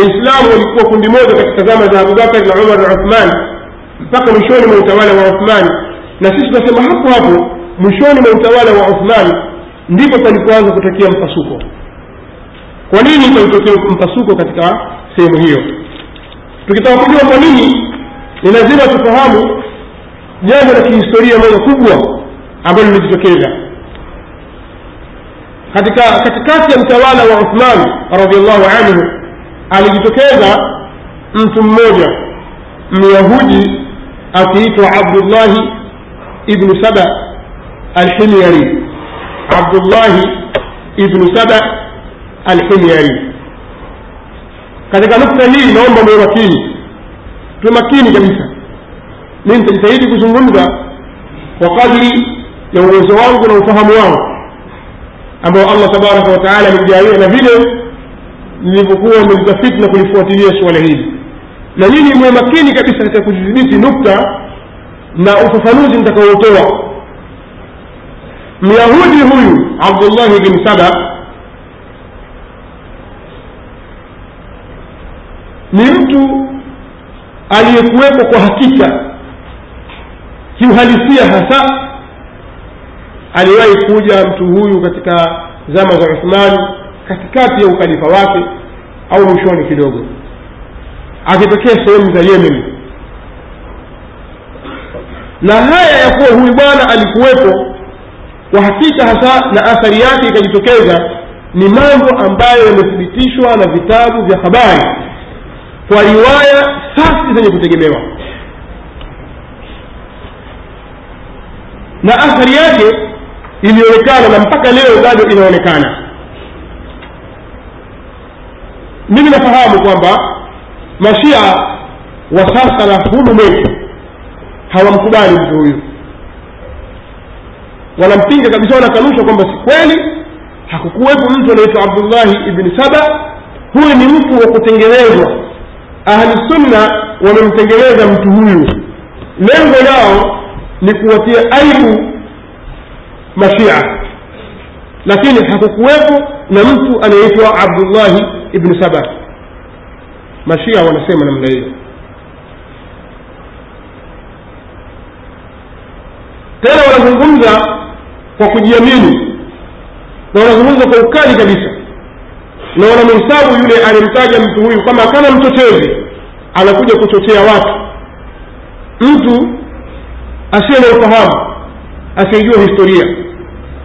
waislamu walikuwa kundi moja katika zama za abubakar na umar na uthman mpaka mwishoni mwa utawala wa uthman. Na sisi tunasema hapo hapo mwishoni mwa utawala wa uthman ndipo palipoanza kutokea mpasuko. Kwa nini palitokea mpasuko katika sehemu hiyo? Tukitaka kujua kwa nini ni lazima tufahamu jambo la kihistoria moja kubwa ambalo lilijitokeza. Katika katikati ya mtawala wa uthman radiallahu anhu alijitokeza mtu mmoja myahudi akiitwa abdullahi ibnu saba alhimyari. Abdullahi ibnu saba alhimyari. Katika nukta hii naomba mwe makini. Tuwe makini kabisa. Mi nitajitahidi kuzungumza kwa kadri ya uwezo wangu na ufahamu wangu ambao allah tabaraka wataala amenijalia na vile nilivyokuwa nimelitafiti na kulifuatilia suala hili. Na nyinyi mwe makini kabisa katika kudhibiti nukta na ufafanuzi nitakaotoa myahudi huyu abdullahi bin saba ni mtu aliyekuwepo kwa hakika kiuhalisia hasa aliwahi kuja mtu huyu katika zama za uthmani katikati ya ukhalifa wake au mwishoni kidogo. Akitokea sehemu za yemen. Na haya ya kuwa huyu bwana alikuwepo kwa hakika hasa na athari yake ikajitokeza ni mambo ambayo yamethibitishwa na vitabu vya habari kwa riwaya safi zenye kutegemewa. Na athari yake ilionekana na mpaka leo bado inaonekana mimi nafahamu kwamba mashia wa sasa na humu mwetu hawamkubali mtu huyu. Wanampinga kabisa wanakanusha kwamba si kweli. Hakukuwepo mtu anaitwa abdullahi ibni saba. Huyu ni mtu wa kutengenezwa. Ahlusunna wamemtengeneza mtu huyu. Lengo lao ni kuwatia aibu mashia. Lakini hakukuwepo na mtu anayeitwa abdullahi ibni saba mashia wanasema namna hiyo. Tena wanazungumza kwa kujiamini. Na wanazungumza kwa ukali kabisa. Na wanamhesabu yule alimtaja mtu huyu kama kama mchochezi anakuja kuchochea watu. Mtu asiye na ufahamu asiyejua historia.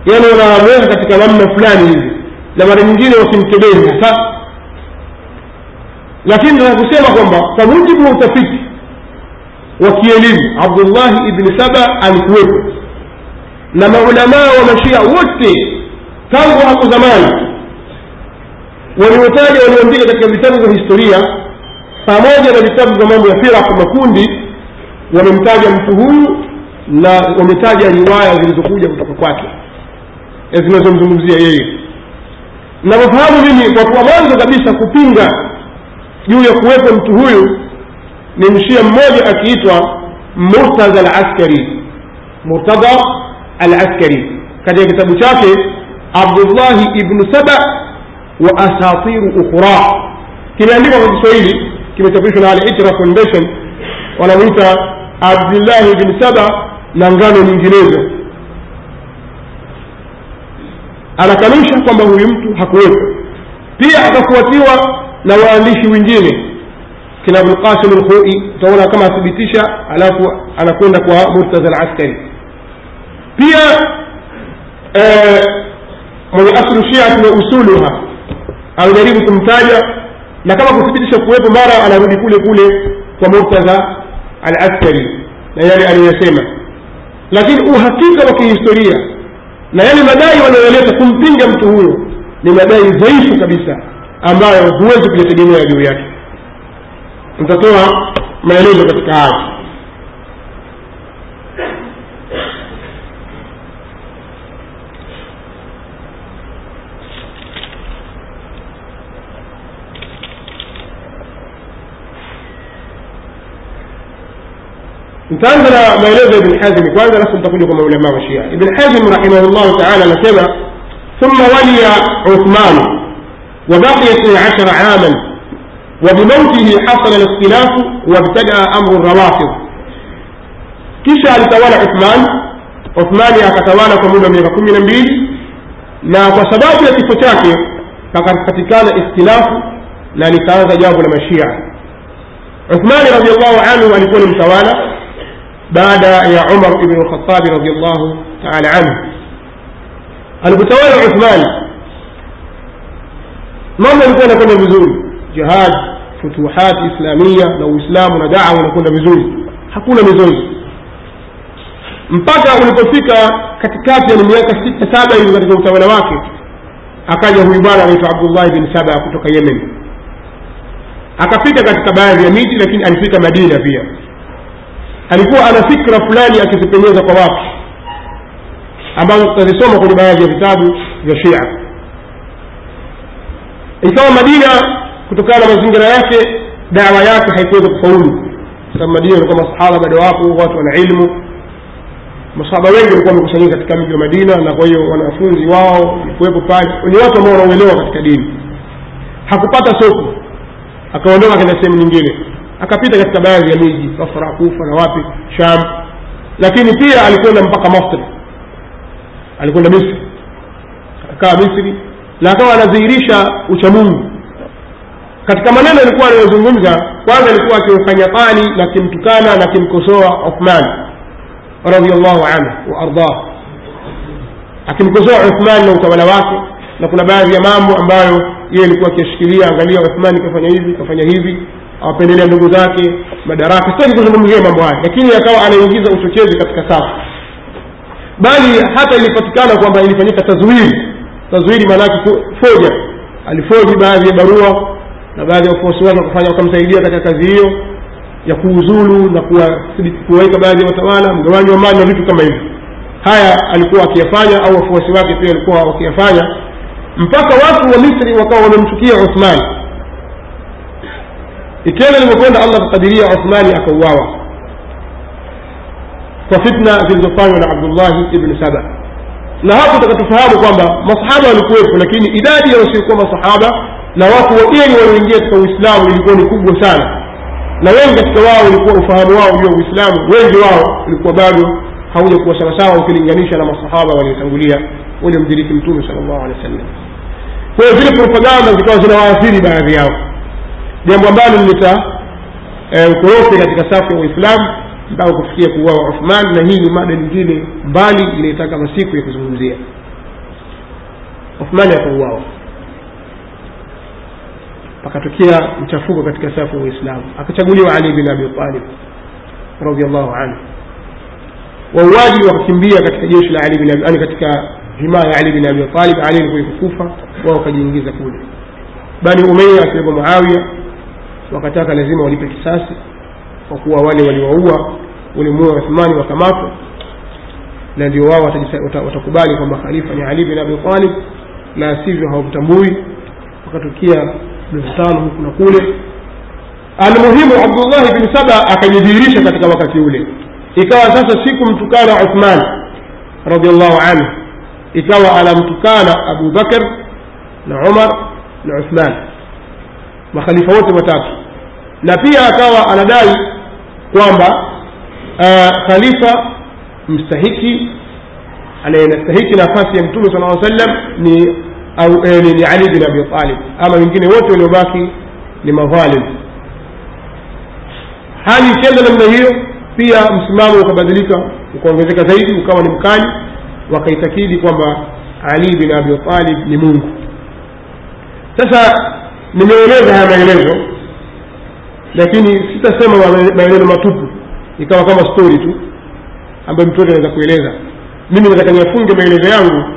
Yaani wanaweka katika namna fulani hivi. Na mara nyingine wakimkebeli hasa lakini nataka kusema kwamba kwa mujibu wa utafiti wa kielimu abdullahi ibni saba alikuwepo. Na maulamaa wa mashia wote tangu hapo zamani waliotaja walioandika katika vitabu vya historia pamoja na vitabu vya mambo ya firaku makundi wamemtaja mtu huyu na wametaja riwaya zilizokuja kutoka kwake zinazomzungumzia yeye. Navyofahamu mimi kwa kuwa mwanzo kabisa kupinga juu ya kuwepo mtu huyu ni mshia mmoja akiitwa murtadha alaskari. Murtadha alaskari. Katika kitabu chake abdullahi ibnu saba wa asatiru ukhra. Kimeandikwa kwa kiswahili kimechapishwa na al-itra foundation wanamwita abdullahi bin saba na ngano nyinginezo. Anakanusha kwamba huyu mtu hakuwepo. Pia akafuatiwa na waandishi wengine. Kina abulqasim lhui utaona kama athibitisha alafu anakwenda kwa murtaza alaskari. Pia mwenye aslu shiati wa usuluha. Anajaribu kumtaja na kama kuthibitisha kuwepo mara anarudi kule kule kwa murtaza alaskari na yale aliyosema. Lakini uhakika wa kihistoria na yale madai wanayoleta kumpinga mtu huyo ni madai dhaifu kabisa ambayo huwezi kuyategemea juu yake nitatoa maelezo katika haya nitaanza na maelezo ibn hazmi kwanza alafu nitakuja kwa maulama wa shia ibn hazm rahimahullahu taala anasema ثم ولي عثمان وبقي عشر عاما وبموته حصل الاختلاف وابتدأ أمر الروافض. كيش تولى عثمان عثمان اكتوالى كمودا من يقوم من بيلي نا وسباب يتفتاك كان اختلاف نا نتعرض جاب المشيعة عثمان رضي الله عنه ان يكون متوالى بعد يا عمر بن الخطاب رضي الله تعالى عنه. المتوالى عثمان mambo yalikuwa yanakwenda vizuri. Jihad futuhat islamia na uislamu na dawa unakwenda vizuri. Hakuna mizozo. Mpaka ulipofika katikati ya miaka sita saba hivi katika utawala wake akaja huyu bwana anaitwa abdullahi bin saba kutoka yemen. Akafika katika baadhi ya miji lakini alifika madina pia. Alikuwa ana fikra fulani akizipenyeza kwa watu ambazo tutazisoma kwenye baadhi ya vitabu vya shia ikawa madina kutokana na mazingira yake dawa yake haikuweza kufaulu. Sababu madina walikuwa masahaba bado wapo watu wana ilmu. Masahaba wengi walikuwa wamekusanyika katika mji wa madina na kwa hiyo wanafunzi wao walikuwepo pale ni watu ambao wanauelewa katika dini. Hakupata soko. Akaondoka katika sehemu nyingine. Akapita katika baadhi ya miji basra kufa na wapi sham. Lakini pia alikwenda mpaka masri. Alikwenda misri. Akakaa misri na akawa anadhihirisha uchamungu katika maneno alikuwa anayozungumza kwanza alikuwa akimfanya tani na akimtukana na akimkosoa uthman radiallahu anhu waardah akimkosoa uthman na utawala wake na kuna baadhi ya mambo ambayo yeye alikuwa akiyashikilia angalia uthmani kafanya hivi kafanya hivi awapendelea ndugu zake madaraka. Sitaki kuzungumzia mambo haya lakini akawa anaingiza uchochezi katika safu. Bali hata ilipatikana kwamba ilifanyika tazwiri tazwiri maanake foja. Alifoji baadhi ya barua na baadhi ya wafuasi wake wakafanya wakamsaidia katika kazi hiyo ya kuuzulu na kuwaweka baadhi ya watawala mgawanyo wa mali na vitu kama hivyo. Haya alikuwa akiyafanya au wafuasi wake pia walikuwa wakiyafanya mpaka watu wa misri wakawa wamemchukia uthmani ikienda ilivyokwenda allah kakadiria uthmani akauawa kwa fitna zilizofanywa na abdullahi ibnu saba na hapo takatufahamu kwamba masahaba walikuwepo lakini idadi ya wasiokuwa masahaba na watu wageni walioingia katika uislamu ilikuwa ni kubwa sana. Na wengi katika wao walikuwa ufahamu wao juu ya uislamu wengi wao ulikuwa bado hauja kuwa sawasawa ukilinganisha na masahaba waliotangulia. Waliomdiriki mtume sal llahu alehi wa sallam kwa hiyo zile propaganda zikawa zinawaathiri baadhi yao. Jambo ambalo lileta ukorofi katika safu ya uislamu mpaka kufikia kuuawa uthman na hii ni mada nyingine mbali inayotaka masiku ya kuzungumzia. Uthmani akauawa. Pakatokea mchafuko katika safu ya uislamu. Akachaguliwa ali bin abi talib radiallahu anhu. Wauaji wakakimbia katika jeshi la ali bin katika himaya ya ali bin abi talib ali alikuwa kukufa wao wakajiingiza kule. Bani umeya akiwepo muawiya wakataka lazima walipe kisasi kwa kuwa wale waliwaua walimuua uthmani wakamatwa na ndio wao watakubali kwamba khalifa ni ali bin abi na sivyo hawamtambui wakatukia mivutano huku na kule. Almuhimu abdullahi bin saba akajidhihirisha katika wakati ule. Ikawa sasa siku mtukana uthman radiallahu anhu. Ikawa anamtukana abu bakar na umar na uthman. Makhalifa wote watatu. Na pia akawa anadai kwamba uh, khalifa mstahiki anayenastahiki nafasi ya mtume sala aa sallam ni au eh, ni, ni ali bin abi talib. Ama wengine wote waliobaki ni madhalim. Hali ikienda namna hiyo pia msimamo ukabadilika ukaongezeka zaidi ukawa ni mkali wakaitakidi kwamba ali bin abi talib ni mungu. Sasa nimeeleza haya maelezo lakini sitasema maneno matupu. Ikawa kama stori tu ambayo mtu anaweza kueleza. Mimi nataka niyafunge maelezo yangu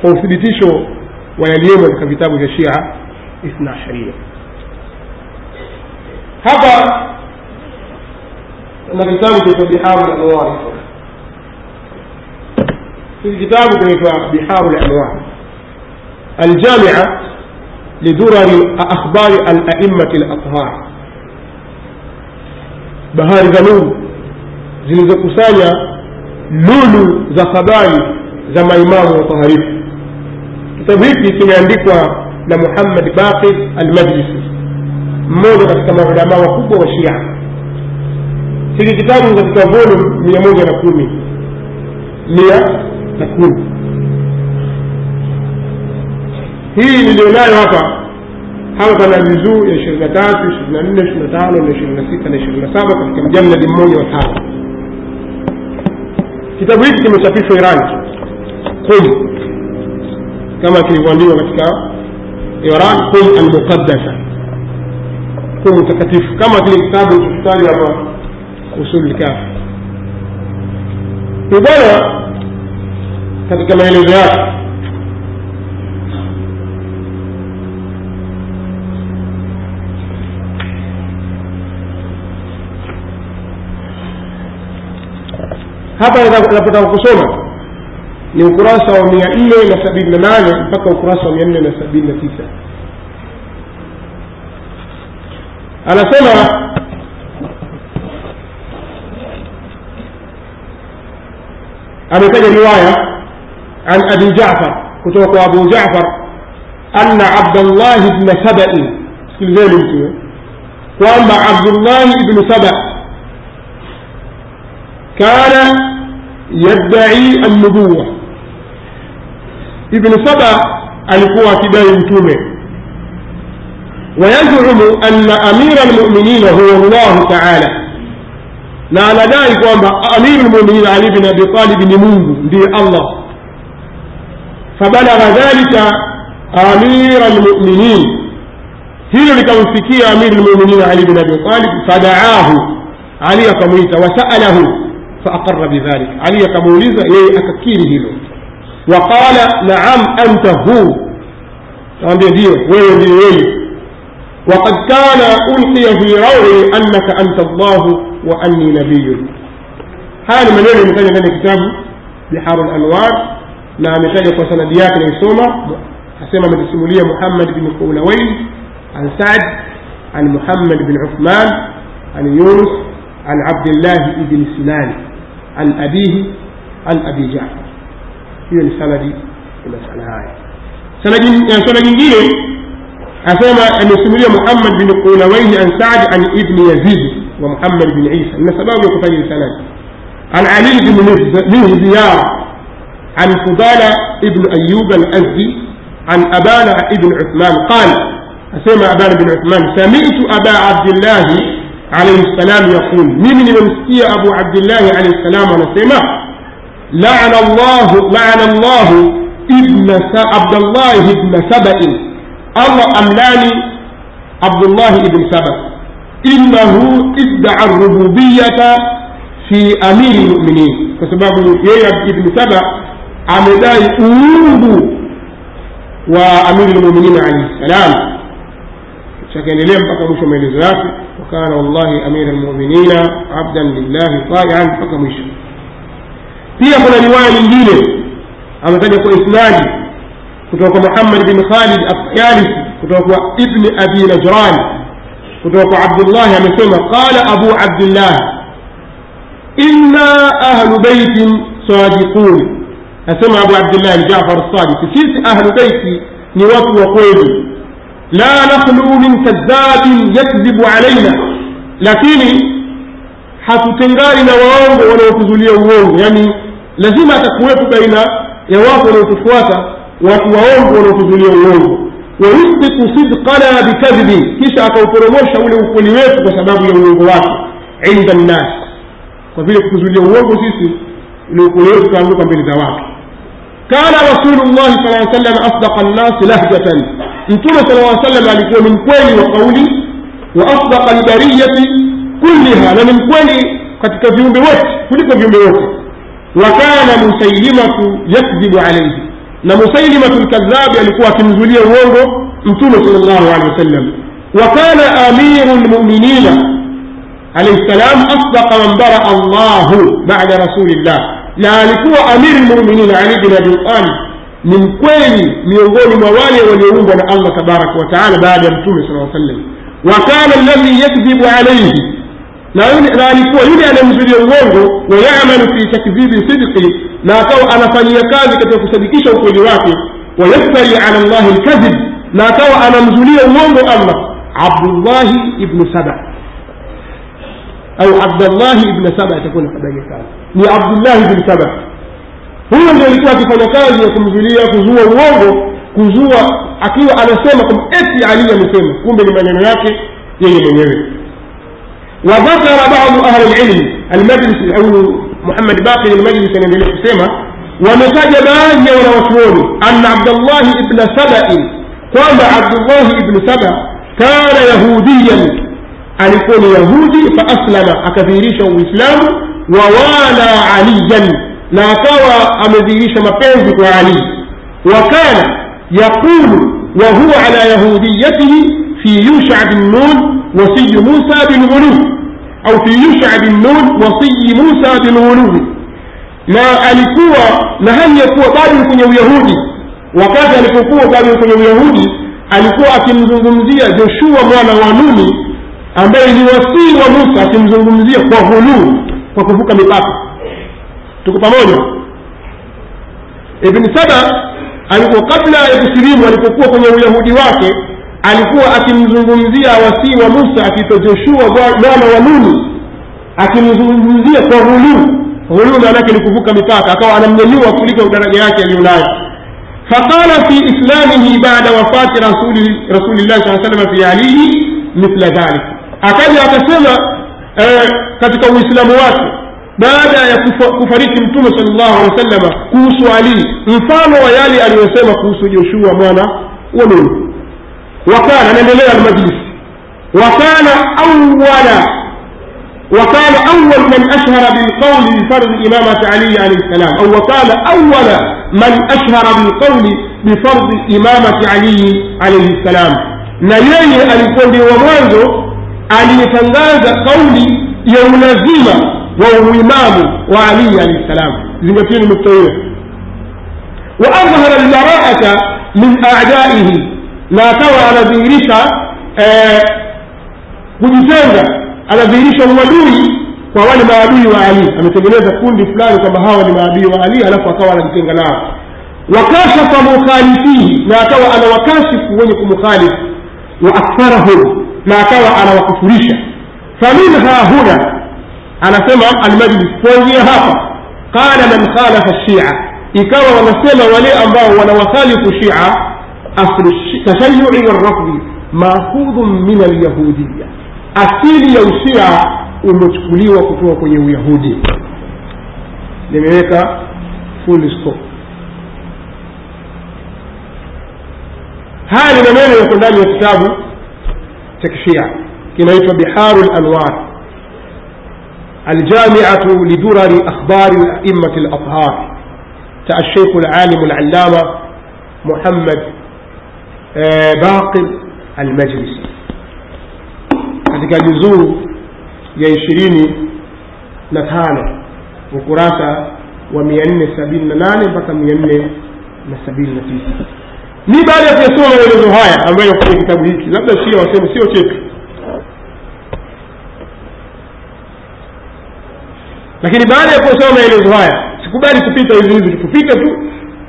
kwa uthibitisho wa yaliyomo katika vitabu vya shia ithna asharia hapa na kitabu kinaitwa biharu lanwar hiki kitabu kinaitwa biharu lanwar aljamia lidurari akhbari alaimati lathhar bahari za nuru zilizokusanya lulu za habari za maimamu wataharifu kitabu hiki kimeandikwa na muhammad baqir almajlisi mmoja katika maulamaa wakubwa wa shia. Hiki kitabu katika volume mia moja na kumi. Mia na kumi. Hii niliyonayo hapa na nne ishirini na tano na ishirini na sita na ishirini na saba katika mjalladi mmoja wa tano kitabu hiki kimechapishwa iran qum kama kilivyoandikwa katika iran qum almuqaddasa qum takatifu kama kile kitabu kitabu hapa usul lkafi bwana katika maelezo yake hapa inapata kusoma ni ukurasa wa mia nne na sabini na nane mpaka ukurasa wa mia nne na sabini na tisa anasema ametaja riwaya an abi jafar kutoka kwa abu jafar أن عبد الله بن سبأ وأما عبد الله بن سبأ كان yadai annubuwa ibnu saba alikuwa akidai mtume. Wayazumu anna amira lmuminina huwa llahu taala. Na anadai kwamba amiru lmuminin ali bin abi talibi ni mungu ndiye allah. Fabalagha dhalika amira lmuminin hilo likamfikia amiru lmuminin ali bin abi talib fadaahu. Ali akamwita wasalahu فأقر بذلك. علي كموليزة يهي أكاكيري هلو وقال نعم أنت هو. نعم يديه وي يديه وقد كان ألقي في روعي أنك أنت الله وأني نبي. هذا من يلي مثالي لنا الكتاب بحار الأنوار. لا مثالي فسنة دياك ليسوما حسيما من السمولية محمد بن قولوي عن سعد. عن محمد بن عثمان. عن يونس. عن عبد الله بن سنان. عن أبيه عن أبي جعفر. في السند في المسألة هاي سند يعني سند جيل أسمى أن يسمي محمد بن قولويه عن سعد عن ابن يزيد ومحمد بن عيسى. إن سبابه يقفل السند. عن علي بن مهديار عن فضالة ابن أيوب الأزدي. عن أبان ابن عثمان. قال أسمى أبان بن عثمان سمعت أبا عبد الله عليه السلام يقول ممن يمسكي أبو عبد الله عليه السلام ونسمع لعن الله لعن الله ابن عبد الله ابن سبأ. الله أملاني عبد الله ابن سبأ. إنه ادعى الربوبية في أمير المؤمنين. فسبب يا ابن سبأ amedai uungu wa amiri lmuminin alaihi ssalam chakaendelea mpaka mwisho maelezo yake كان والله أمير المؤمنين عبدا لله طائعا حكم الشر في أخونا رواية من دينه أما تجد إسناد. كتوك محمد بن خالد الثالث. كتوك ابن أبي نجران. كتوك عبد الله أما قال أبو عبد الله إنا أهل بيت صادقون. أسمع أبو عبد الله جعفر الصادق. سيس أهل بيتي نوات وقويل. لا نخلو من كذاب يكذب علينا. لكن حتى حتتنغاري نوام ولا تزولي وهم يعني لازم تكويت بين يواف ولا تفواتا وهم ولا تزولي وهم ويثق صدقنا بكذب كيش أكوبرموش أولي وكوليويت بسبب يوم عند الناس وفي كذولي وهم سيسي لوكوليويت كان لكم بلدواك كان رسول الله صلى الله عليه وسلم أصدق الناس لهجة sallam alikuwa ni mkweli wa kauli wa asdaqa lbariyati kulliha na ni mkweli katika viumbe wote kuliko viumbe wote wa kana musailimatu yakdhibu alaihi na musailimatu lkadhabi alikuwa akimzulia uongo mtume sal llahu alehi wasallam wa kana amiru lmuminina عليه السلام أصدق من برأ الله بعد رسول الله na alikuwa amiri lmuminin ali bin abi talib ni mkweli miongoni mwa wale walioumbwa na allah tabaraka wataala baada ya mtume sala sallam wa kana alladhi yakdhibu alaihi na alikuwa yule anayemzulia uongo wayamalu fi takdhibi sidqi na akawa anafanyia kazi katika kusadikisha ukweli wake wayaftari ala llahi lkadhib na akawa anamzulia uongo allah abdullahi ibnu saba au abdallahi ibnu saba itakuwa ni habari sana ni abdullahi ibnu saba huyo ndio alikuwa akifanya kazi ya kumzulia kuzua uongo kuzua akiwa anasema kwamba eti ali amesema kumbe ni maneno yake yeye mwenyewe وذكر بعض أهل العلم المجلس أو محمد باقر المجلس anaendelea kusema wametaja baadhi ya wanawachuoni anna abdallahi ibna sabai kwamba abdullahi ibnu saba kana yahudiyan alikuwa ni yahudi faaslama akadhihirisha uislamu wawala aliyan na akawa amedhihirisha mapenzi kwa ali. Wakana yaqulu wahuwa ala yahudiyatihi fi yusha bin nun wasiyi musa bilghuluw au fi yusha bin nun wasiyi musa bilghuluwi na alikuwa na hali ya kuwa bado kwenye uyahudi. Wakati alipokuwa bado kwenye uyahudi alikuwa akimzungumzia joshua mwana wa nuni ambaye ni wasii wa musa akimzungumzia kwa ghuluu kwa kuvuka mipaka tuko pamoja. Ibni saba alikuwa kabla ya kusilimu alipokuwa kwenye uyahudi wake alikuwa akimzungumzia wasii wa musa akiitwa joshua mwana wa nuni akimzungumzia kwa ghuluu. Ghuluu maanake ni kuvuka mipaka akawa anamnyanyua kuliko daraja yake aliyonayo. Faqala fi islamihi bada wafati rasulillahi saa salama fi alihi mithla dhalik. Akaja akasema eh, katika uislamu wake baada ya kufa, kufariki mtume sal llahu alehi wa sallama kuhusu ali mfano wa yale aliyosema kuhusu joshua mwana wa nuni wakana anaendelea almajlis wakana awala وكان أول من أشهر بالقول بفرض إمامة علي عليه السلام أو وكان أول من أشهر بالقول بفرض إمامة علي عليه السلام na yeye alikuwa ndio wa mwanzo aliyetangaza kauli ya ulazima wa uimamu wa ali alaihi ssalam zingatieni nukta hiyo. Wa adhhara albaraata min adaihi. Na akawa anadhihirisha kujitenga anadhihirisha uadui kwa wale maadui wa ali. Ametengeneza kundi fulani kwamba hawa ni maadui wa ali alafu akawa anajitenga nao. Wakashafa mukhalifihi. Na akawa anawakashifu wenye kumkhalifu. Wa aktharahum na akawa anawakufurisha. Faminha huna anasema almajlis kuanzia hapa qala man khalafa shia. Ikawa wanasema wale ambao wanawakhalifu shia aslu tashayui warafdhi maakhudhun min alyahudiya asili ya ushia umechukuliwa kutoka kwenye uyahudi. Nimeweka full stop. Haya ni maneno yako ndani ya kitabu cha kishia. Kinaitwa biharu lanwar الجامعة لدرر أخبار أئمة الأطهار الشيخ العالم العلامة محمد آه، باقر المجلس. أتكاد يزور يشريني نتانا وكراسة ومين سبيلنا نالي بك مين نسبيلنا فيه نبالي في سورة ويلزوهاية أمين يقول كتابه هيك لابد الشيء وسيم سيو تيكي lakini baada ya kusoma maelezo haya sikubali kupita hivi hivi tupite tu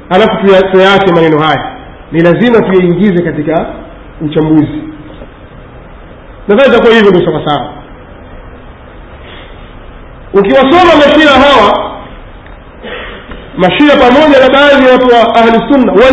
alafu tuyaache maneno haya. Ni lazima tuyaingize katika uchambuzi. Nadhani itakuwa hivyo ndio sawasawa ukiwasoma mashia hawa mashia pamoja na baadhi ya watu wa ahli sunna